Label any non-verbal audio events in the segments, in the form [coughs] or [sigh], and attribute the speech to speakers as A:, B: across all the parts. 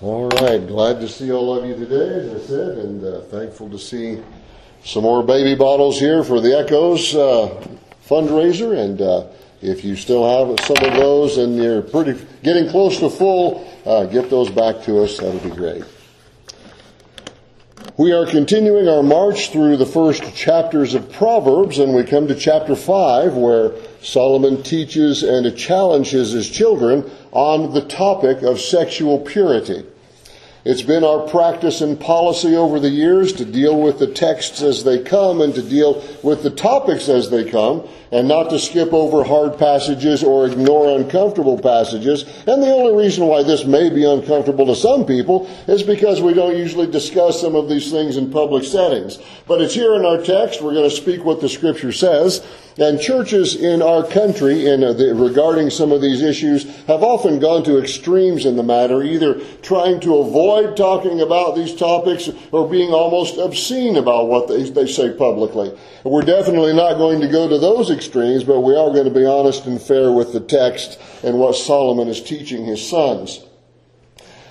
A: All right, glad to see all of you today, as I said, and uh, thankful to see some more baby bottles here for the Echoes uh, fundraiser. And uh, if you still have some of those and you're pretty getting close to full, uh, get those back to us. That would be great. We are continuing our march through the first chapters of Proverbs, and we come to chapter 5, where Solomon teaches and challenges his children on the topic of sexual purity. It's been our practice and policy over the years to deal with the texts as they come and to deal with the topics as they come and not to skip over hard passages or ignore uncomfortable passages. And the only reason why this may be uncomfortable to some people is because we don't usually discuss some of these things in public settings. But it's here in our text. We're going to speak what the scripture says. And churches in our country, in the, regarding some of these issues, have often gone to extremes in the matter, either trying to avoid talking about these topics or being almost obscene about what they, they say publicly. We're definitely not going to go to those extremes, but we are going to be honest and fair with the text and what Solomon is teaching his sons.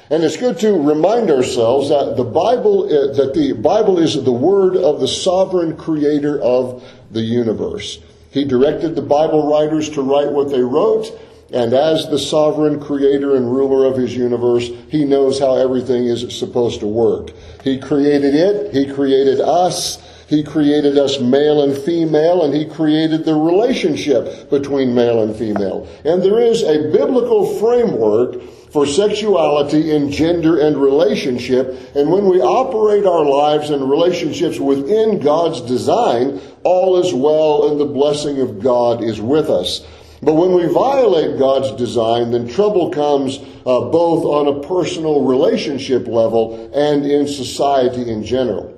A: And it's good to remind ourselves that the Bible, uh, that the Bible is the word of the sovereign creator of the universe. He directed the Bible writers to write what they wrote, and as the sovereign creator and ruler of his universe, he knows how everything is supposed to work. He created it, he created us, he created us male and female, and He created the relationship between male and female. And there is a biblical framework for sexuality in gender and relationship. And when we operate our lives and relationships within God's design, all is well and the blessing of God is with us. But when we violate God's design, then trouble comes uh, both on a personal relationship level and in society in general.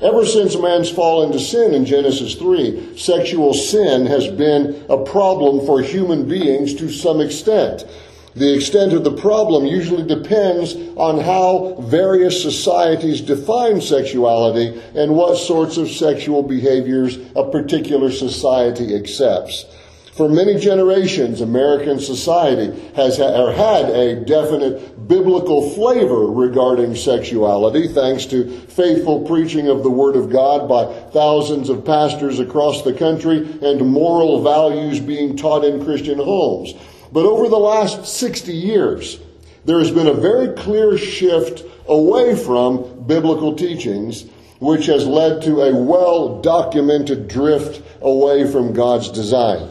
A: Ever since man's fall into sin in Genesis 3, sexual sin has been a problem for human beings to some extent. The extent of the problem usually depends on how various societies define sexuality and what sorts of sexual behaviors a particular society accepts. For many generations, American society has or had a definite biblical flavor regarding sexuality, thanks to faithful preaching of the Word of God by thousands of pastors across the country and moral values being taught in Christian homes. But over the last 60 years, there has been a very clear shift away from biblical teachings, which has led to a well documented drift away from God's design.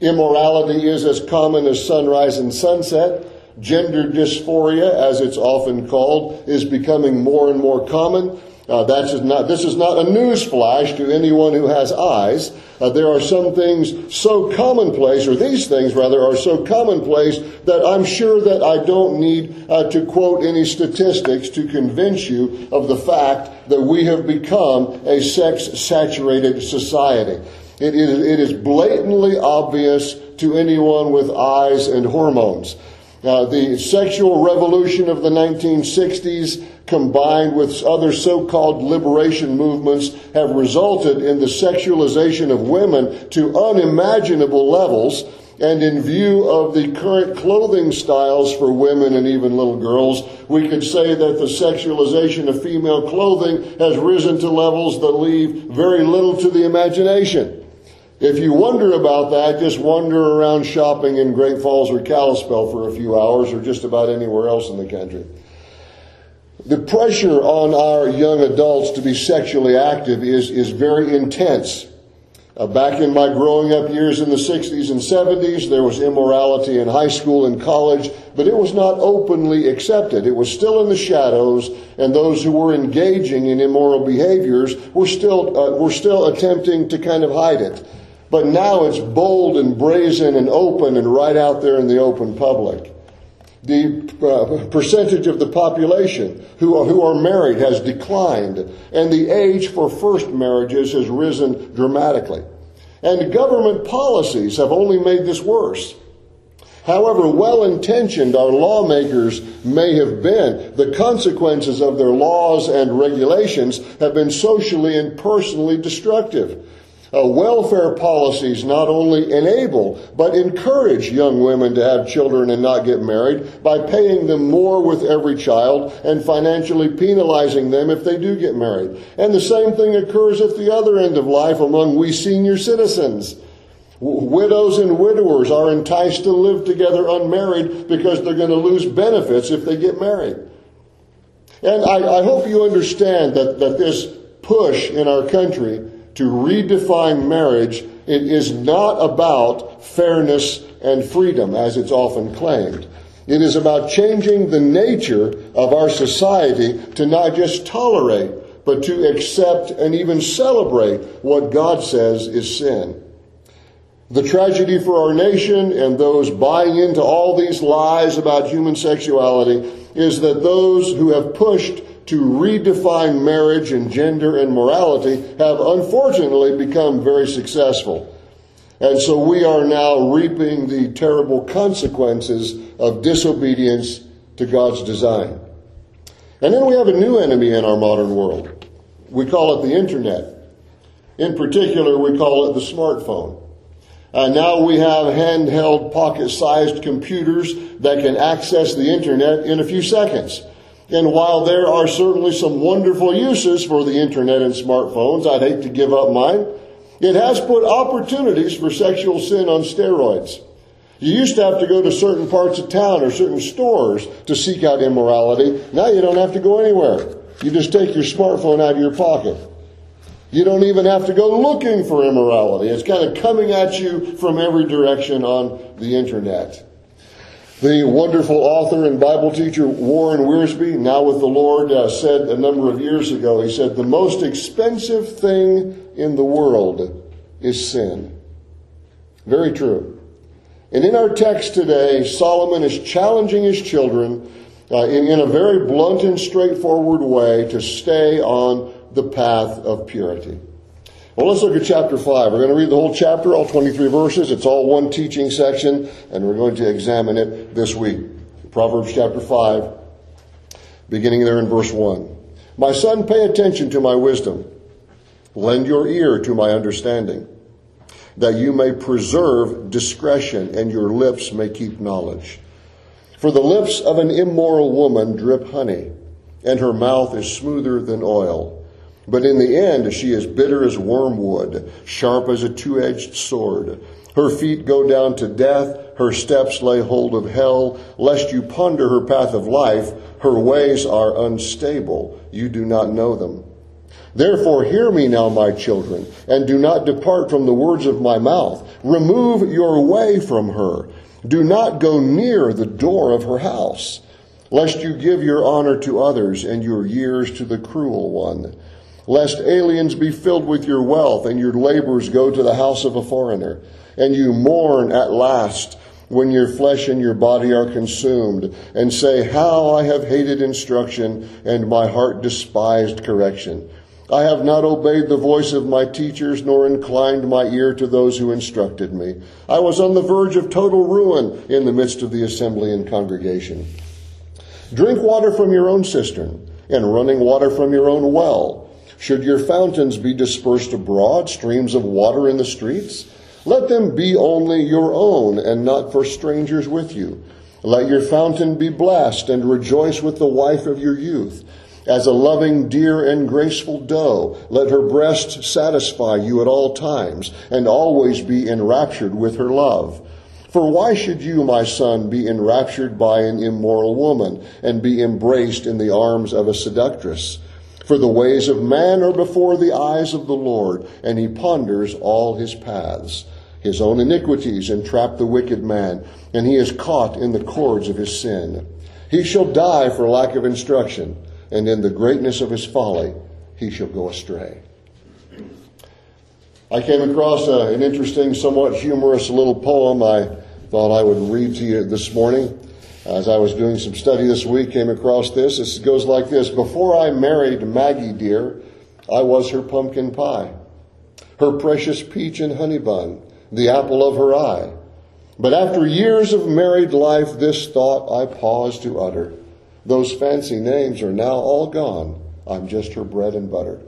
A: Immorality is as common as sunrise and sunset. Gender dysphoria, as it's often called, is becoming more and more common. Uh, that's not, this is not a news flash to anyone who has eyes. Uh, there are some things so commonplace, or these things rather, are so commonplace that I'm sure that I don't need uh, to quote any statistics to convince you of the fact that we have become a sex saturated society. It is, it is blatantly obvious to anyone with eyes and hormones. Uh, the sexual revolution of the 1960s combined with other so-called liberation movements have resulted in the sexualization of women to unimaginable levels and in view of the current clothing styles for women and even little girls, we could say that the sexualization of female clothing has risen to levels that leave very little to the imagination. If you wonder about that, just wander around shopping in Great Falls or Kalispell for a few hours or just about anywhere else in the country. The pressure on our young adults to be sexually active is, is very intense. Uh, back in my growing up years in the 60s and 70s, there was immorality in high school and college, but it was not openly accepted. It was still in the shadows, and those who were engaging in immoral behaviors were still, uh, were still attempting to kind of hide it. But now it's bold and brazen and open and right out there in the open public. The uh, percentage of the population who are, who are married has declined, and the age for first marriages has risen dramatically. And government policies have only made this worse. However well intentioned our lawmakers may have been, the consequences of their laws and regulations have been socially and personally destructive. Uh, welfare policies not only enable, but encourage young women to have children and not get married by paying them more with every child and financially penalizing them if they do get married. And the same thing occurs at the other end of life among we senior citizens. Widows and widowers are enticed to live together unmarried because they're going to lose benefits if they get married. And I, I hope you understand that, that this push in our country to redefine marriage it is not about fairness and freedom as it's often claimed. It is about changing the nature of our society to not just tolerate, but to accept and even celebrate what God says is sin. The tragedy for our nation and those buying into all these lies about human sexuality is that those who have pushed to redefine marriage and gender and morality have unfortunately become very successful. And so we are now reaping the terrible consequences of disobedience to God's design. And then we have a new enemy in our modern world. We call it the internet. In particular, we call it the smartphone. Uh, now we have handheld pocket-sized computers that can access the internet in a few seconds. And while there are certainly some wonderful uses for the internet and smartphones, I'd hate to give up mine. It has put opportunities for sexual sin on steroids. You used to have to go to certain parts of town or certain stores to seek out immorality. Now you don't have to go anywhere. You just take your smartphone out of your pocket. You don't even have to go looking for immorality. It's kind of coming at you from every direction on the internet. The wonderful author and Bible teacher Warren Wiersbe, now with the Lord, uh, said a number of years ago, he said, the most expensive thing in the world is sin. Very true. And in our text today, Solomon is challenging his children uh, in, in a very blunt and straightforward way to stay on the path of purity. Well, let's look at chapter 5. We're going to read the whole chapter, all 23 verses. It's all one teaching section, and we're going to examine it this week. Proverbs chapter 5, beginning there in verse 1. My son, pay attention to my wisdom. Lend your ear to my understanding, that you may preserve discretion and your lips may keep knowledge. For the lips of an immoral woman drip honey, and her mouth is smoother than oil. But in the end, she is bitter as wormwood, sharp as a two-edged sword. Her feet go down to death, her steps lay hold of hell, lest you ponder her path of life. Her ways are unstable. You do not know them. Therefore, hear me now, my children, and do not depart from the words of my mouth. Remove your way from her. Do not go near the door of her house, lest you give your honor to others and your years to the cruel one lest aliens be filled with your wealth and your labors go to the house of a foreigner, and you mourn at last when your flesh and your body are consumed, and say, How I have hated instruction, and my heart despised correction. I have not obeyed the voice of my teachers, nor inclined my ear to those who instructed me. I was on the verge of total ruin in the midst of the assembly and congregation. Drink water from your own cistern, and running water from your own well. Should your fountains be dispersed abroad, streams of water in the streets? Let them be only your own and not for strangers with you. Let your fountain be blessed and rejoice with the wife of your youth. As a loving deer and graceful doe, let her breast satisfy you at all times and always be enraptured with her love. For why should you, my son, be enraptured by an immoral woman and be embraced in the arms of a seductress? For the ways of man are before the eyes of the Lord, and he ponders all his paths. His own iniquities entrap the wicked man, and he is caught in the cords of his sin. He shall die for lack of instruction, and in the greatness of his folly he shall go astray. I came across a, an interesting, somewhat humorous little poem I thought I would read to you this morning. As I was doing some study this week, came across this. It goes like this. Before I married Maggie dear, I was her pumpkin pie, her precious peach and honey bun, the apple of her eye. But after years of married life, this thought I pause to utter. Those fancy names are now all gone. I'm just her bread and butter.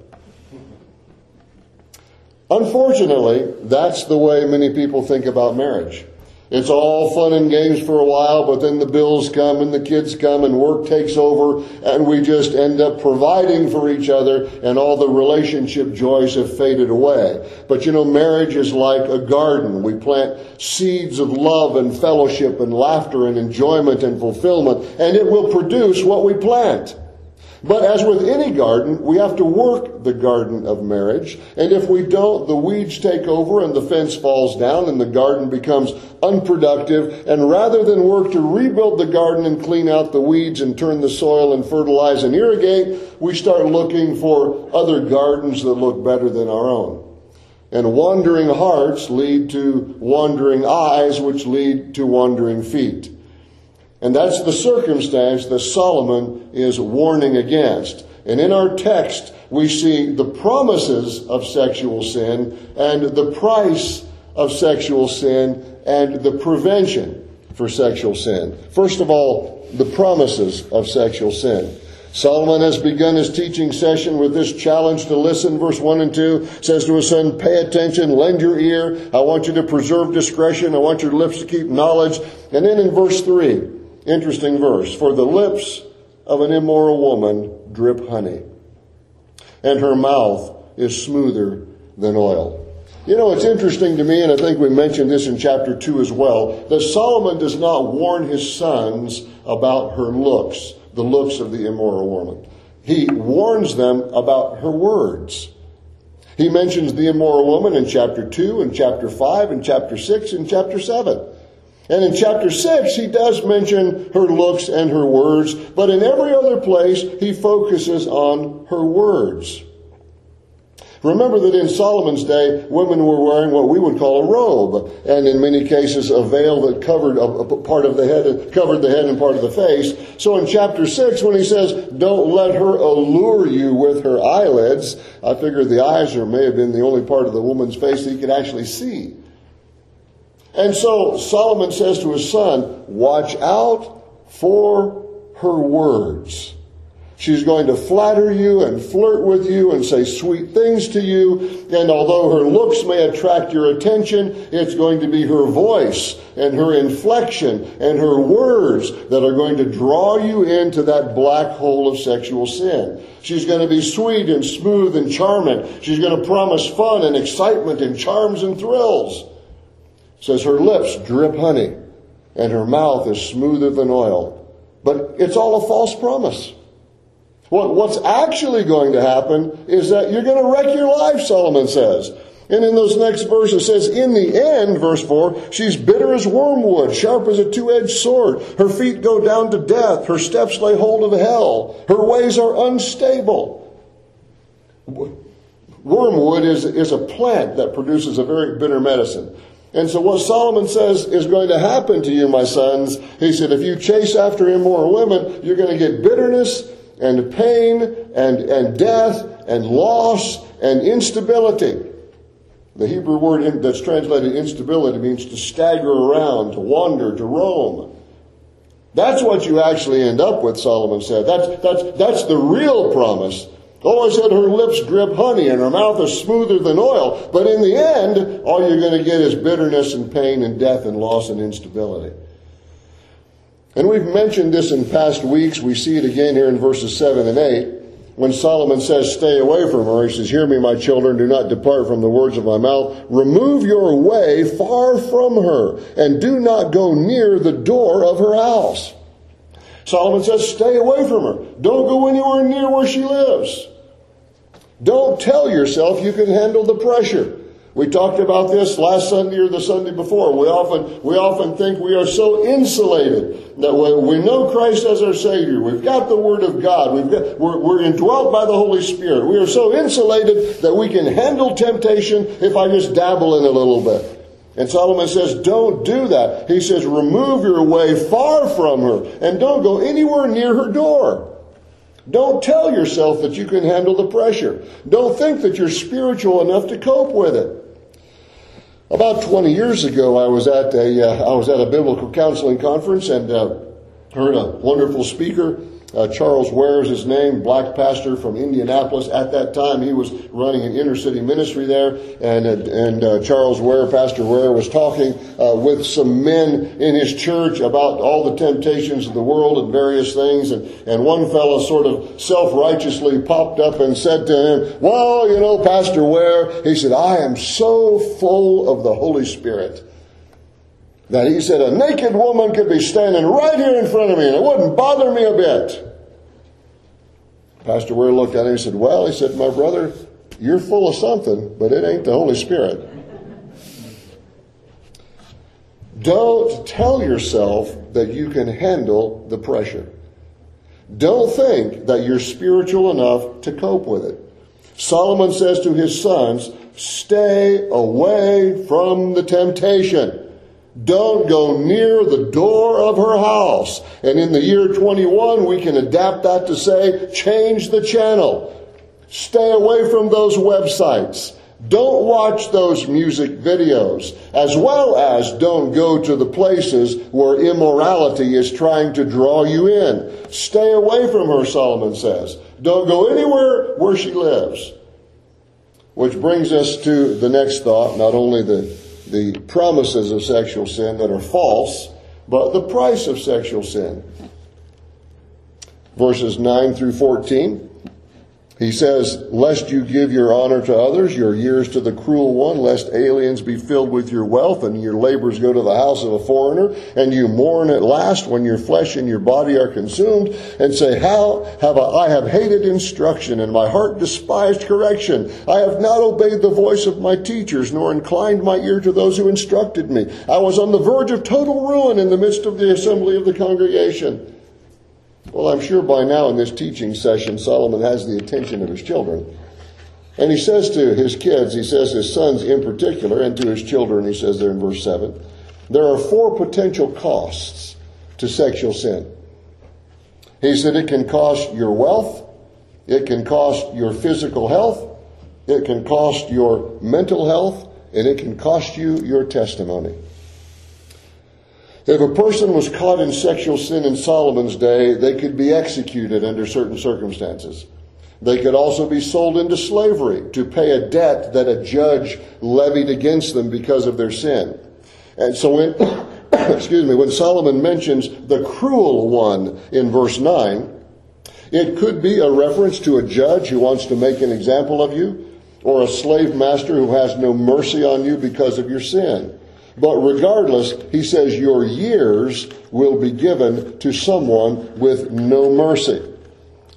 A: Unfortunately, that's the way many people think about marriage. It's all fun and games for a while, but then the bills come and the kids come and work takes over and we just end up providing for each other and all the relationship joys have faded away. But you know, marriage is like a garden. We plant seeds of love and fellowship and laughter and enjoyment and fulfillment and it will produce what we plant. But as with any garden, we have to work the garden of marriage. And if we don't, the weeds take over and the fence falls down and the garden becomes unproductive. And rather than work to rebuild the garden and clean out the weeds and turn the soil and fertilize and irrigate, we start looking for other gardens that look better than our own. And wandering hearts lead to wandering eyes, which lead to wandering feet. And that's the circumstance that Solomon is warning against. And in our text, we see the promises of sexual sin and the price of sexual sin and the prevention for sexual sin. First of all, the promises of sexual sin. Solomon has begun his teaching session with this challenge to listen. Verse 1 and 2 says to his son, Pay attention, lend your ear. I want you to preserve discretion. I want your lips to keep knowledge. And then in verse 3, Interesting verse. For the lips of an immoral woman drip honey, and her mouth is smoother than oil. You know, it's interesting to me, and I think we mentioned this in chapter 2 as well, that Solomon does not warn his sons about her looks, the looks of the immoral woman. He warns them about her words. He mentions the immoral woman in chapter 2 and chapter 5 and chapter 6 and chapter 7. And in chapter 6, he does mention her looks and her words, but in every other place, he focuses on her words. Remember that in Solomon's day, women were wearing what we would call a robe, and in many cases a veil that covered a, part of the head, covered the head and part of the face. So in chapter 6, when he says, don't let her allure you with her eyelids, I figure the eyes or may have been the only part of the woman's face that he could actually see. And so Solomon says to his son, watch out for her words. She's going to flatter you and flirt with you and say sweet things to you. And although her looks may attract your attention, it's going to be her voice and her inflection and her words that are going to draw you into that black hole of sexual sin. She's going to be sweet and smooth and charming. She's going to promise fun and excitement and charms and thrills says her lips drip honey and her mouth is smoother than oil. But it's all a false promise. What, what's actually going to happen is that you're going to wreck your life, Solomon says. And in those next verses says, in the end, verse 4, she's bitter as wormwood, sharp as a two-edged sword. Her feet go down to death. Her steps lay hold of hell. Her ways are unstable. Wormwood is, is a plant that produces a very bitter medicine. And so what Solomon says is going to happen to you, my sons, he said, if you chase after immoral women, you're going to get bitterness and pain and, and death and loss and instability. The Hebrew word that's translated instability means to stagger around, to wander, to roam. That's what you actually end up with, Solomon said. That's, that's, that's the real promise Oh, I said her lips drip honey and her mouth is smoother than oil. But in the end, all you're going to get is bitterness and pain and death and loss and instability. And we've mentioned this in past weeks. We see it again here in verses 7 and 8. When Solomon says, Stay away from her, he says, Hear me, my children, do not depart from the words of my mouth. Remove your way far from her, and do not go near the door of her house. Solomon says, Stay away from her. Don't go anywhere near where she lives. Don't tell yourself you can handle the pressure. We talked about this last Sunday or the Sunday before. We often, we often think we are so insulated that we know Christ as our Savior. We've got the Word of God. We've got, we're, we're indwelt by the Holy Spirit. We are so insulated that we can handle temptation if I just dabble in a little bit. And Solomon says, don't do that. He says, remove your way far from her and don't go anywhere near her door. Don't tell yourself that you can handle the pressure. Don't think that you're spiritual enough to cope with it. About 20 years ago, I was at a, uh, I was at a biblical counseling conference and uh, Heard a wonderful speaker uh, Charles Ware is his name, black pastor from Indianapolis. At that time, he was running an inner city ministry there, and and uh, Charles Ware, Pastor Ware, was talking uh, with some men in his church about all the temptations of the world and various things, and and one fellow sort of self righteously popped up and said to him, "Well, you know, Pastor Ware," he said, "I am so full of the Holy Spirit." That he said a naked woman could be standing right here in front of me and it wouldn't bother me a bit. Pastor Ware looked at him and said, Well, he said, my brother, you're full of something, but it ain't the Holy Spirit. Don't tell yourself that you can handle the pressure. Don't think that you're spiritual enough to cope with it. Solomon says to his sons, Stay away from the temptation. Don't go near the door of her house. And in the year 21, we can adapt that to say, change the channel. Stay away from those websites. Don't watch those music videos, as well as don't go to the places where immorality is trying to draw you in. Stay away from her, Solomon says. Don't go anywhere where she lives. Which brings us to the next thought, not only the the promises of sexual sin that are false, but the price of sexual sin. Verses 9 through 14. He says, Lest you give your honor to others, your years to the cruel one, lest aliens be filled with your wealth, and your labors go to the house of a foreigner, and you mourn at last when your flesh and your body are consumed, and say, How have I, I have hated instruction, and my heart despised correction. I have not obeyed the voice of my teachers, nor inclined my ear to those who instructed me. I was on the verge of total ruin in the midst of the assembly of the congregation. Well, I'm sure by now in this teaching session, Solomon has the attention of his children. And he says to his kids, he says his sons in particular, and to his children, he says there in verse 7, there are four potential costs to sexual sin. He said it can cost your wealth, it can cost your physical health, it can cost your mental health, and it can cost you your testimony. If a person was caught in sexual sin in Solomon's day, they could be executed under certain circumstances. They could also be sold into slavery to pay a debt that a judge levied against them because of their sin. And so when, [coughs] excuse me, when Solomon mentions the cruel one in verse 9, it could be a reference to a judge who wants to make an example of you, or a slave master who has no mercy on you because of your sin. But regardless, he says your years will be given to someone with no mercy.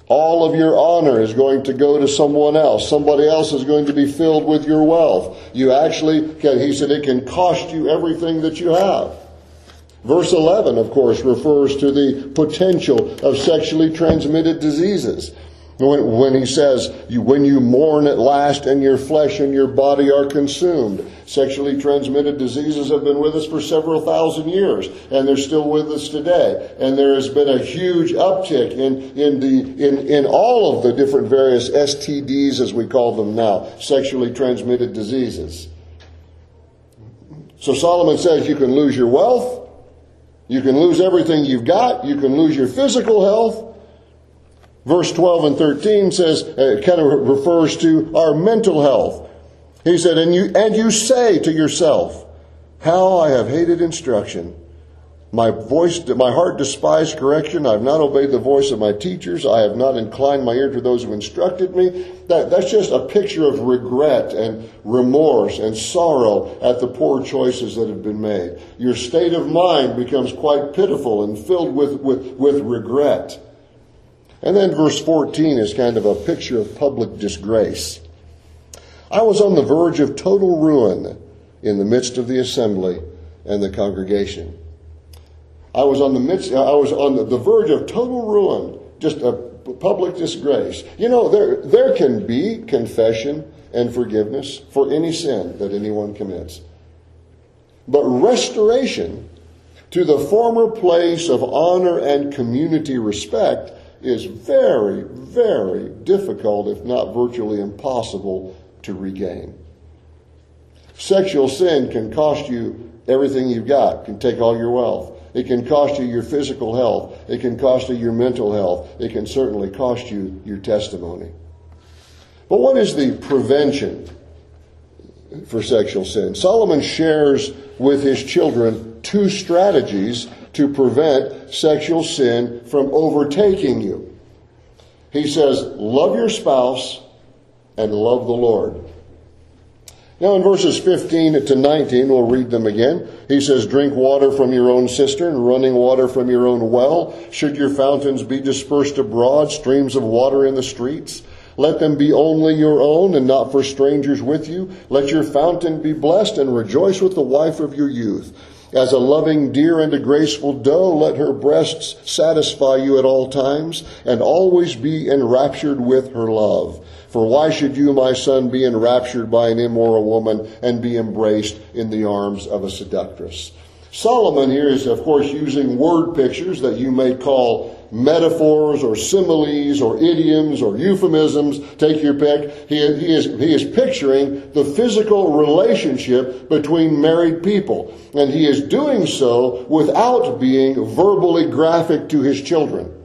A: All of your honor is going to go to someone else. Somebody else is going to be filled with your wealth. You actually can, he said it can cost you everything that you have. Verse 11, of course, refers to the potential of sexually transmitted diseases. When, when he says, when you mourn at last and your flesh and your body are consumed. Sexually transmitted diseases have been with us for several thousand years, and they're still with us today. And there has been a huge uptick in, in, the, in, in all of the different various STDs, as we call them now, sexually transmitted diseases. So Solomon says you can lose your wealth, you can lose everything you've got, you can lose your physical health, Verse 12 and 13 says, it kind of refers to our mental health. He said, and you, and you say to yourself, how I have hated instruction. My voice, my heart despised correction. I have not obeyed the voice of my teachers. I have not inclined my ear to those who instructed me. That, that's just a picture of regret and remorse and sorrow at the poor choices that have been made. Your state of mind becomes quite pitiful and filled with, with, with regret. And then verse 14 is kind of a picture of public disgrace. I was on the verge of total ruin in the midst of the assembly and the congregation. I was on the midst, I was on the, verge of total ruin, just a public disgrace. You know, there, there can be confession and forgiveness for any sin that anyone commits. But restoration to the former place of honor and community respect is very, very difficult, if not virtually impossible, to regain. Sexual sin can cost you everything you've got, can take all your wealth. It can cost you your physical health. It can cost you your mental health. It can certainly cost you your testimony. But what is the prevention for sexual sin? Solomon shares with his children two strategies to prevent sexual sin from overtaking you. He says, love your spouse and love the Lord. Now, in verses 15 to 19, we'll read them again. He says, Drink water from your own cistern, running water from your own well. Should your fountains be dispersed abroad, streams of water in the streets? Let them be only your own and not for strangers with you. Let your fountain be blessed and rejoice with the wife of your youth. As a loving deer and a graceful doe, let her breasts satisfy you at all times and always be enraptured with her love. For why should you, my son, be enraptured by an immoral woman and be embraced in the arms of a seductress? Solomon here is, of course, using word pictures that you may call metaphors or similes or idioms or euphemisms. Take your pick. He, he, is, he is picturing the physical relationship between married people. And he is doing so without being verbally graphic to his children.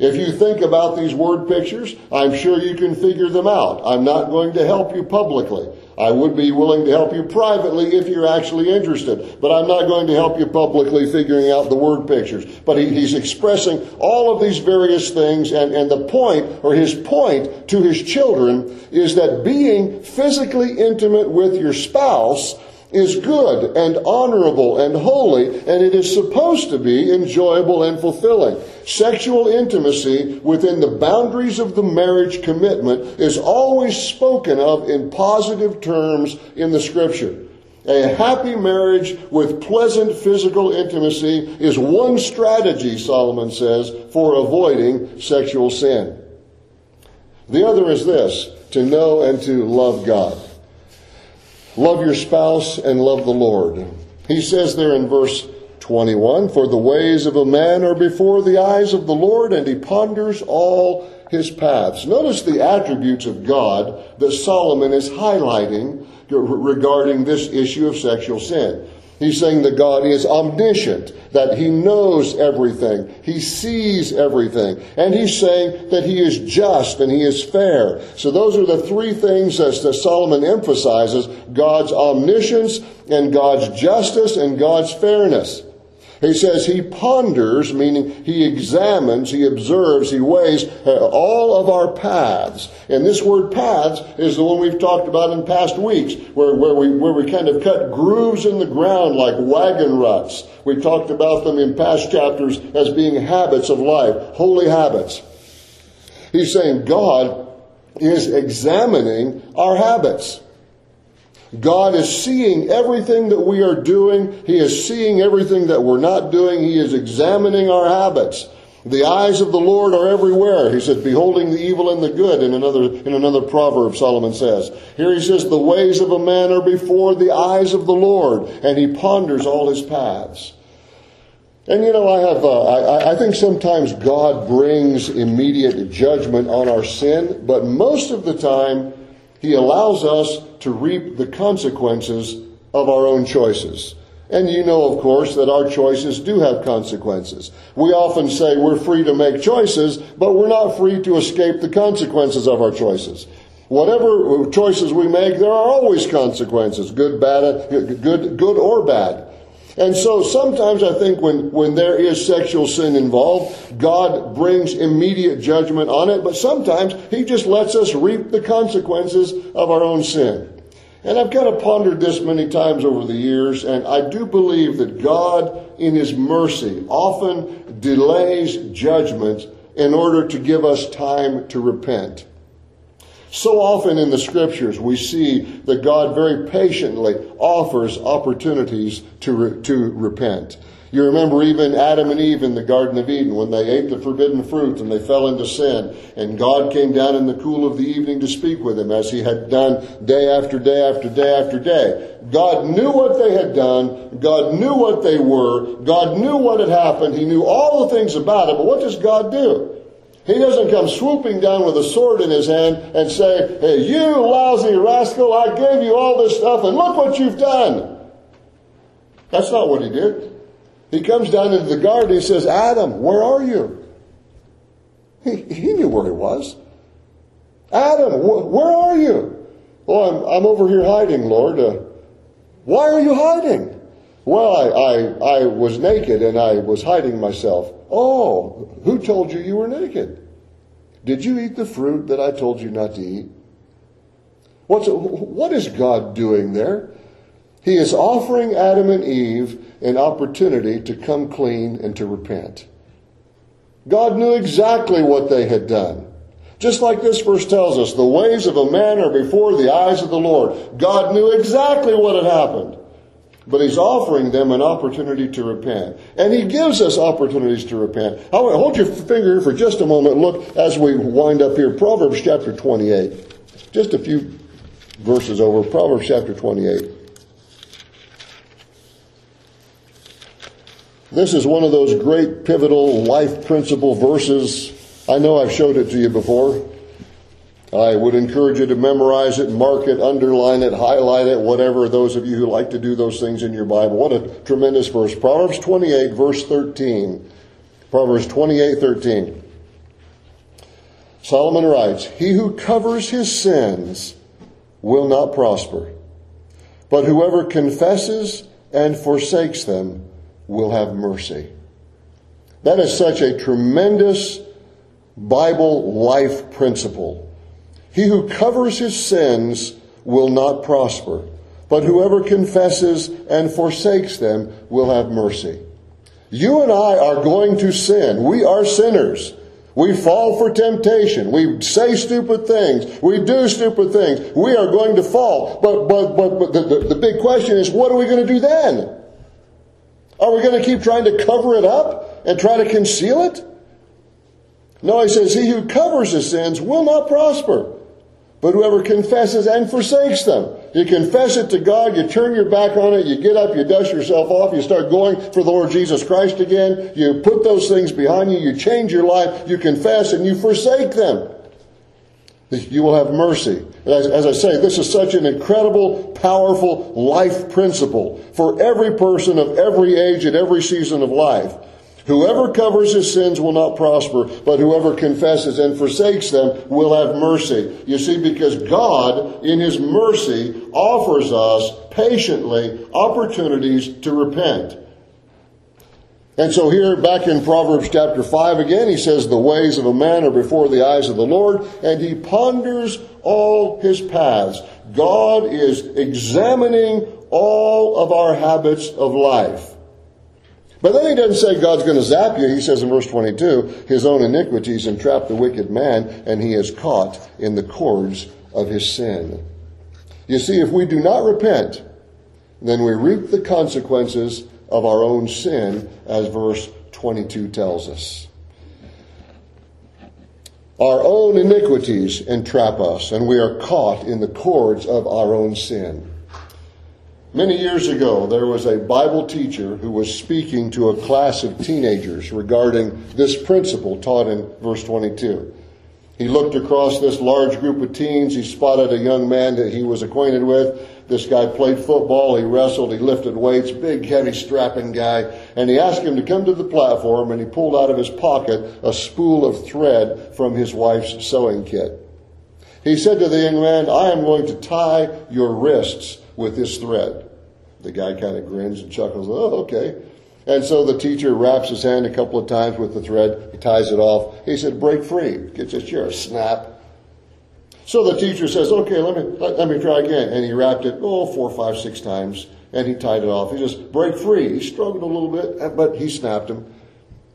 A: If you think about these word pictures, I'm sure you can figure them out. I'm not going to help you publicly. I would be willing to help you privately if you're actually interested, but I'm not going to help you publicly figuring out the word pictures. But he, he's expressing all of these various things, and, and the point, or his point to his children, is that being physically intimate with your spouse is good and honorable and holy, and it is supposed to be enjoyable and fulfilling. Sexual intimacy within the boundaries of the marriage commitment is always spoken of in positive terms in the scripture. A happy marriage with pleasant physical intimacy is one strategy, Solomon says, for avoiding sexual sin. The other is this to know and to love God. Love your spouse and love the Lord. He says there in verse 21 For the ways of a man are before the eyes of the Lord, and he ponders all his paths. Notice the attributes of God that Solomon is highlighting regarding this issue of sexual sin. He's saying that God is omniscient, that He knows everything, He sees everything, and He's saying that He is just and He is fair. So those are the three things that, that Solomon emphasizes God's omniscience and God's justice and God's fairness. He says he ponders, meaning he examines, he observes, he weighs uh, all of our paths. And this word paths is the one we've talked about in past weeks, where, where, we, where we kind of cut grooves in the ground like wagon ruts. We talked about them in past chapters as being habits of life, holy habits. He's saying God is examining our habits. God is seeing everything that we are doing. He is seeing everything that we're not doing. He is examining our habits. The eyes of the Lord are everywhere. He said, beholding the evil and the good in another, in another proverb, Solomon says. Here he says, the ways of a man are before the eyes of the Lord, and he ponders all his paths. And you know, I have, uh, I, I think sometimes God brings immediate judgment on our sin, but most of the time, he allows us to reap the consequences of our own choices. And you know, of course, that our choices do have consequences. We often say we're free to make choices, but we're not free to escape the consequences of our choices. Whatever choices we make, there are always consequences, good, bad, good, good or bad. And so sometimes I think when, when there is sexual sin involved, God brings immediate judgment on it, but sometimes He just lets us reap the consequences of our own sin. And I've kind of pondered this many times over the years, and I do believe that God, in His mercy, often delays judgment in order to give us time to repent. So often in the scriptures, we see that God very patiently offers opportunities to, re- to repent. You remember even Adam and Eve in the Garden of Eden when they ate the forbidden fruit and they fell into sin. And God came down in the cool of the evening to speak with them as he had done day after day after day after day. God knew what they had done. God knew what they were. God knew what had happened. He knew all the things about it. But what does God do? He doesn't come swooping down with a sword in his hand and say, Hey, you lousy rascal, I gave you all this stuff and look what you've done. That's not what he did. He comes down into the garden. and He says, Adam, where are you? He, he knew where he was. Adam, wh- where are you? Oh, I'm, I'm over here hiding, Lord. Uh, why are you hiding? Well, I, I, I was naked and I was hiding myself. Oh, who told you you were naked? Did you eat the fruit that I told you not to eat? What's, what is God doing there? He is offering Adam and Eve an opportunity to come clean and to repent. God knew exactly what they had done. Just like this verse tells us, the ways of a man are before the eyes of the Lord. God knew exactly what had happened. But he's offering them an opportunity to repent. And he gives us opportunities to repent. Hold your finger here for just a moment. Look as we wind up here. Proverbs chapter 28. Just a few verses over. Proverbs chapter 28. This is one of those great pivotal life principle verses. I know I've showed it to you before. I would encourage you to memorize it, mark it, underline it, highlight it, whatever, those of you who like to do those things in your Bible. What a tremendous verse. Proverbs 28, verse 13. Proverbs 28, 13. Solomon writes, He who covers his sins will not prosper, but whoever confesses and forsakes them will have mercy. That is such a tremendous Bible life principle. He who covers his sins will not prosper, but whoever confesses and forsakes them will have mercy. You and I are going to sin. We are sinners. We fall for temptation. We say stupid things. We do stupid things. We are going to fall. But, but, but, but the, the, the big question is, what are we going to do then? Are we going to keep trying to cover it up and try to conceal it? No, he says, He who covers his sins will not prosper, but whoever confesses and forsakes them. You confess it to God, you turn your back on it, you get up, you dust yourself off, you start going for the Lord Jesus Christ again, you put those things behind you, you change your life, you confess, and you forsake them. You will have mercy. As, as, I say, this is such an incredible, powerful life principle for every person of every age at every season of life. Whoever covers his sins will not prosper, but whoever confesses and forsakes them will have mercy. You see, because God, in his mercy, offers us patiently opportunities to repent. And so here, back in Proverbs chapter 5 again, he says, The ways of a man are before the eyes of the Lord, and he ponders all his paths. God is examining all of our habits of life. But then he doesn't say God's going to zap you. He says in verse 22, his own iniquities entrap the wicked man, and he is caught in the cords of his sin. You see, if we do not repent, then we reap the consequences of our own sin, as verse 22 tells us. Our own iniquities entrap us, and we are caught in the cords of our own sin. Many years ago, there was a Bible teacher who was speaking to a class of teenagers regarding this principle taught in verse 22. He looked across this large group of teens. He spotted a young man that he was acquainted with this guy played football, he wrestled, he lifted weights, big, heavy, strapping guy. And he asked him to come to the platform, and he pulled out of his pocket a spool of thread from his wife's sewing kit. He said to the young man, I am going to tie your wrists with this thread. The guy kind of grins and chuckles, oh, okay. And so the teacher wraps his hand a couple of times with the thread, he ties it off. He said, break free. Gets a chair, snap. So the teacher says, okay, let me, let, let, me try again. And he wrapped it, oh, four, five, six times, and he tied it off. He just break free. He struggled a little bit, uh, but he snapped him.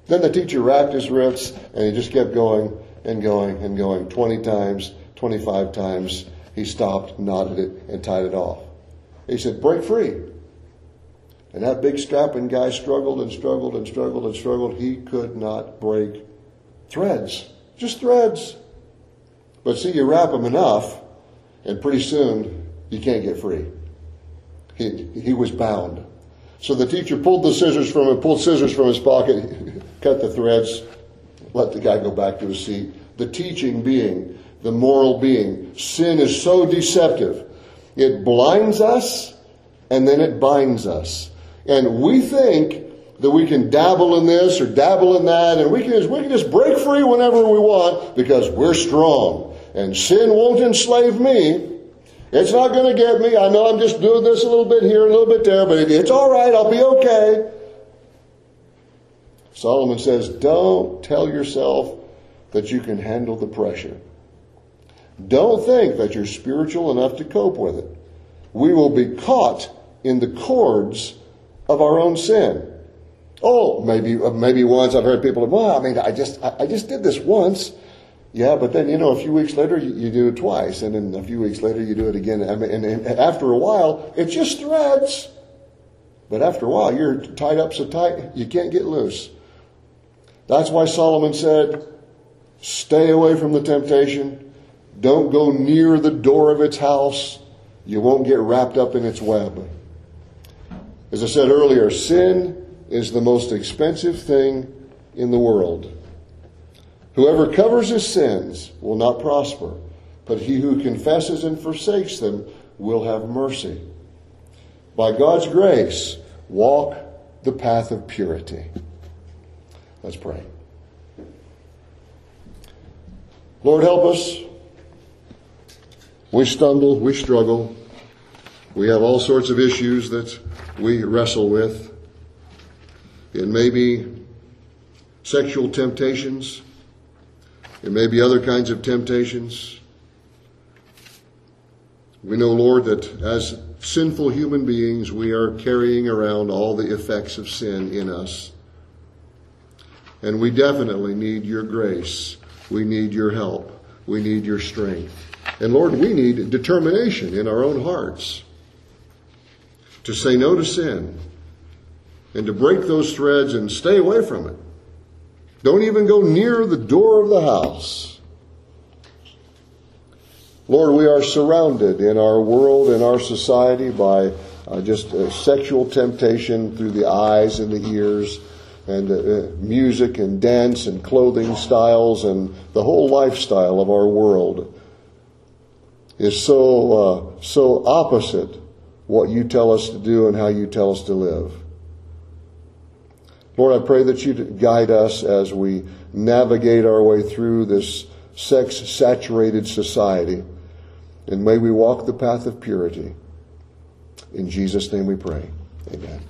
A: Then the teacher wrapped his wrists, and he just kept going and going and going. 20 times, 25 times. He stopped, knotted it, and tied it off. He said, break free. And that big strapping guy struggled and struggled and struggled and struggled. He could not break threads. Just threads. But see, you wrap them enough, and pretty soon you can't get free. He, he was bound. So the teacher pulled the scissors from him, pulled scissors from his pocket, [laughs] cut the threads, let the guy go back to his seat. The teaching being, the moral being, sin is so deceptive. It blinds us and then it binds us. And we think that we can dabble in this or dabble in that, and we can just, we can just break free whenever we want because we're strong. And sin won't enslave me. It's not going to get me. I know I'm just doing this a little bit here, a little bit there, but it's all right. I'll be okay. Solomon says, don't tell yourself that you can handle the pressure. Don't think that you're spiritual enough to cope with it. We will be caught in the cords of our own sin. Oh, maybe uh, maybe once I've heard people, well, I mean, I just I, I just did this once. Yeah, but then you know, a few weeks later you, you, do it twice, and then a few weeks later you do it again. I mean, and, and after a while, it just threads. But after a while, you're tied up so tight you can't get loose. That's why Solomon said, "Stay away from the temptation. Don't go near the door of its house. You won't get wrapped up in its web." As I said earlier, sin is the most expensive thing in the world. Whoever covers his sins will not prosper, but he who confesses and forsakes them will have mercy. By God's grace, walk the path of purity. Let's pray. Lord, help us. We stumble, we struggle, we have all sorts of issues that we wrestle with. It may be sexual temptations. It may be other kinds of temptations. We know, Lord, that as sinful human beings, we are carrying around all the effects of sin in us. And we definitely need your grace. We need your help. We need your strength. And Lord, we need determination in our own hearts to say no to sin and to break those threads and stay away from it. Don't even go near the door of the house. Lord, we are surrounded in our world, in our society, by uh, just uh, sexual temptation through the eyes and the ears, and uh, uh music and dance and clothing styles, and the whole lifestyle of our world is so uh, so opposite what you tell us to do and how you tell us to live. Lord, I pray that you guide us as we navigate our way through this sex saturated society. And may we walk the path of purity. In Jesus' name we pray. Amen.